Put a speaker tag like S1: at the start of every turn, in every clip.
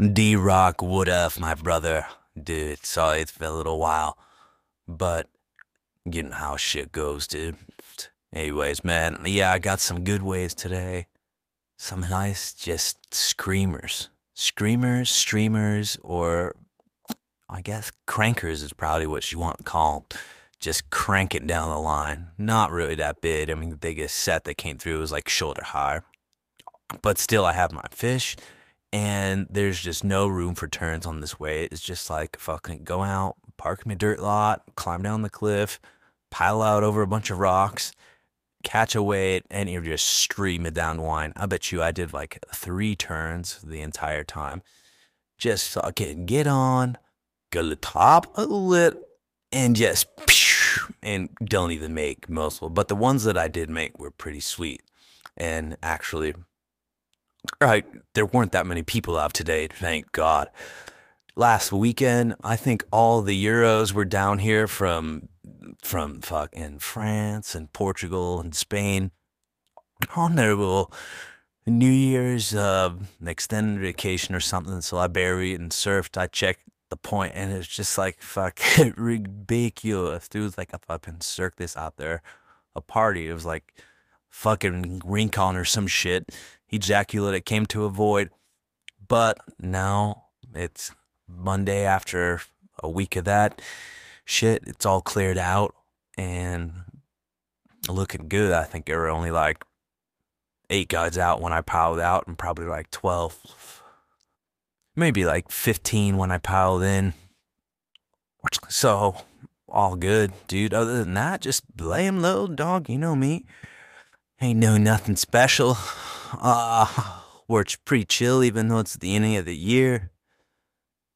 S1: D Rock would have, my brother. Dude, sorry it's been a little while. But you know how shit goes, dude. Anyways, man, yeah, I got some good ways today. Some nice, just screamers. Screamers, streamers, or I guess crankers is probably what you want to call. Just crank it down the line. Not really that big. I mean, the biggest set that came through was like shoulder high. But still, I have my fish, and there's just no room for turns on this way. It's just like fucking go out, park in my dirt lot, climb down the cliff, pile out over a bunch of rocks, catch a weight, and you're just streaming down wine. I bet you I did like three turns the entire time. Just fucking get on, go to the top of the lip, and just and don't even make muscle. But the ones that I did make were pretty sweet. And actually, right, there weren't that many people out today, thank God. Last weekend, I think all the Euros were down here from from fucking France and Portugal and Spain on their New Year's uh, extended vacation or something. So I buried and surfed. I checked the point, and it's just like fucking ridiculous. Dude, was like a fucking circus out there, a party. It was like fucking Rincon or some shit. Ejaculate it came to avoid, but now it's Monday after a week of that shit. It's all cleared out and looking good. I think there were only like eight guys out when I piled out, and probably like twelve maybe like 15 when I piled in. So, all good, dude. Other than that, just 'em low, dog. You know me. Ain't no nothing special. Uh, work's pretty chill, even though it's the ending of the year.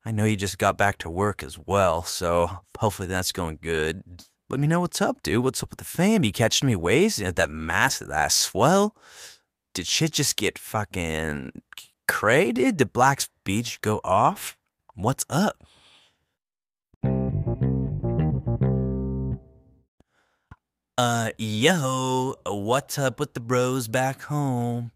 S1: I know you just got back to work as well, so hopefully that's going good. Let me know what's up, dude. What's up with the fam? You catching me waves at that massive ass swell? Did shit just get fucking dude? Did Black's Beach go off? What's up? Uh, yo, what's up with the bros back home?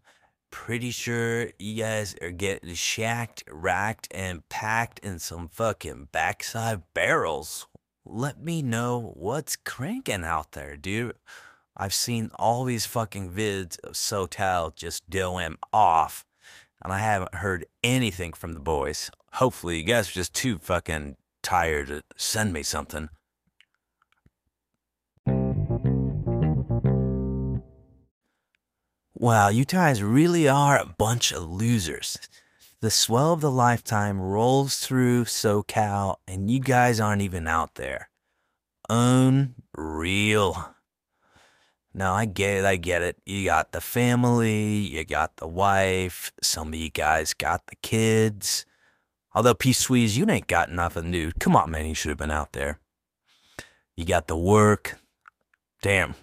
S1: Pretty sure you guys are getting shacked, racked, and packed in some fucking backside barrels. Let me know what's cranking out there, dude. I've seen all these fucking vids of SoCal just doing off, and I haven't heard anything from the boys. Hopefully, you guys are just too fucking tired to send me something. Wow, you guys really are a bunch of losers. The swell of the lifetime rolls through SoCal, and you guys aren't even out there. Unreal. No, I get it. I get it. You got the family, you got the wife, some of you guys got the kids. Although, P Sweez, you ain't got nothing, dude. Come on, man. You should have been out there. You got the work. Damn.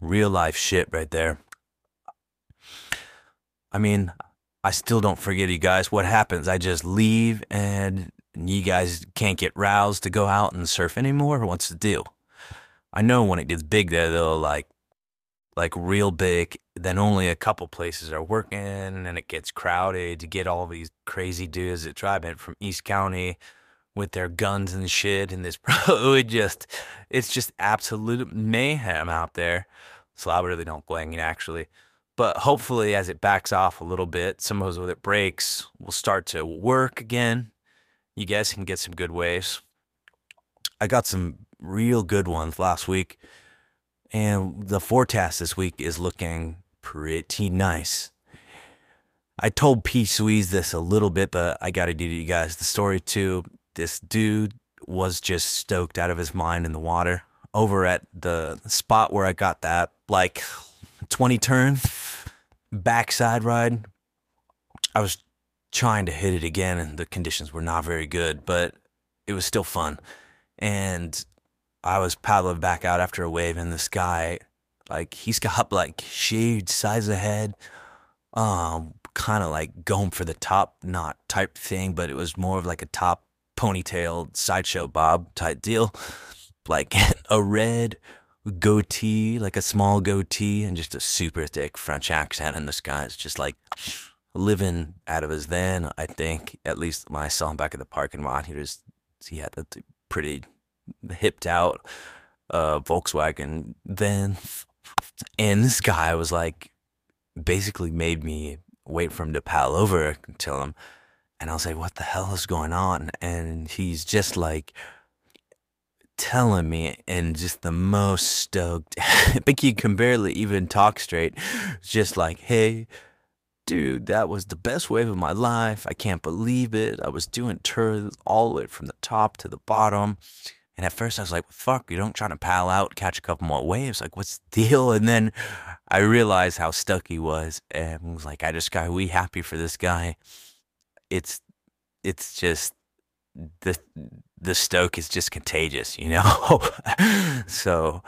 S1: Real life shit right there. I mean, I still don't forget you guys. What happens? I just leave and you guys can't get roused to go out and surf anymore? What's the deal? I know when it gets big there, they'll like, like real big, then only a couple places are working and it gets crowded to get all these crazy dudes that drive in from East County with their guns and shit and this it just it's just absolute mayhem out there. So I really don't blame you actually. But hopefully, as it backs off a little bit, some of those with it breaks will start to work again. You guys can get some good waves. I got some real good ones last week, and the forecast this week is looking pretty nice. I told P Sweez this a little bit, but I got to give you guys the story too. This dude was just stoked out of his mind in the water over at the spot where I got that like 20 turn backside ride. I was trying to hit it again, and the conditions were not very good, but it was still fun. And I was paddling back out after a wave, and this guy, like, he's got like shaved size of head, um, kind of like going for the top knot type thing, but it was more of like a top ponytail sideshow bob type deal, like a red goatee, like a small goatee, and just a super thick French accent. And this guy's just like living out of his van. I think at least when I saw him back at the parking lot, he was he had a pretty hipped out uh, Volkswagen van, and this guy was like basically made me wait for him to pal over tell him, and I was like, "What the hell is going on?" And he's just like telling me in just the most stoked. I think he can barely even talk straight. Just like, hey, dude, that was the best wave of my life. I can't believe it. I was doing turns all the way from the top to the bottom. And at first I was like, fuck, you don't try to pal out, catch a couple more waves. Like, what's the deal? And then I realized how stuck he was and was like, I just got we happy for this guy. It's it's just the the stoke is just contagious, you know. so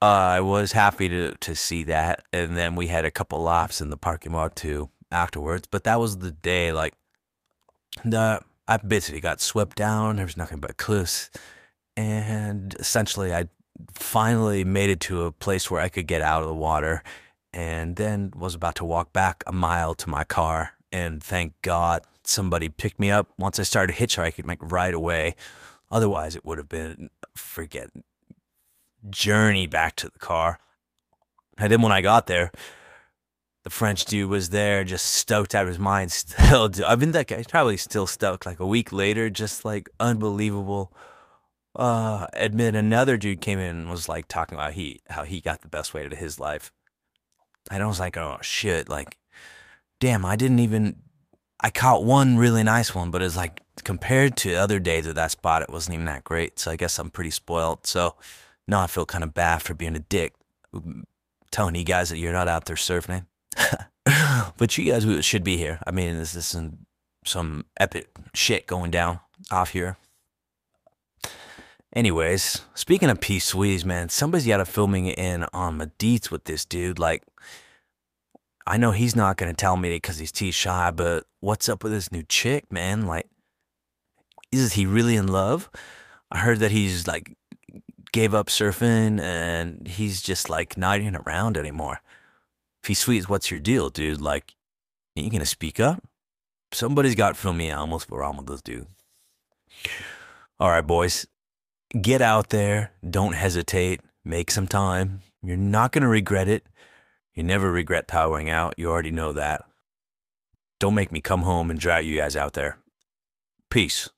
S1: uh, I was happy to to see that, and then we had a couple laps in the parking lot too afterwards. But that was the day, like the I basically got swept down. There was nothing but cliffs, and essentially I finally made it to a place where I could get out of the water, and then was about to walk back a mile to my car, and thank God somebody picked me up once I started hitchhiking like right away. Otherwise, it would have been forget journey back to the car. And then when I got there, the French dude was there, just stoked out of his mind. Still, I mean, that guy's probably still stoked. Like a week later, just like unbelievable. Uh, admit another dude came in and was like talking about he how he got the best way to his life. And I was like, oh shit, like, damn, I didn't even I caught one really nice one, but it's like compared to other days at that spot, it wasn't even that great. So I guess I'm pretty spoiled. So now I feel kind of bad for being a dick, telling you guys that you're not out there surfing. but you guys should be here. I mean, this is some, epic shit going down off here. Anyways, speaking of P Sweeties, man, somebody's got to filming in on my deets with this dude. Like, I know he's not going to tell me because he's too shy, but what's up with this new chick, man? Like, is he really in love? I heard that he's like gave up surfing and he's just like not even around anymore. If he's sweet, what's your deal, dude? Like, are you going to speak up? Somebody's got to fill me out. What's wrong with this dude? All right, boys, get out there. Don't hesitate. Make some time. You're not going to regret it. You never regret powering out. You already know that. Don't make me come home and drag you guys out there. Peace.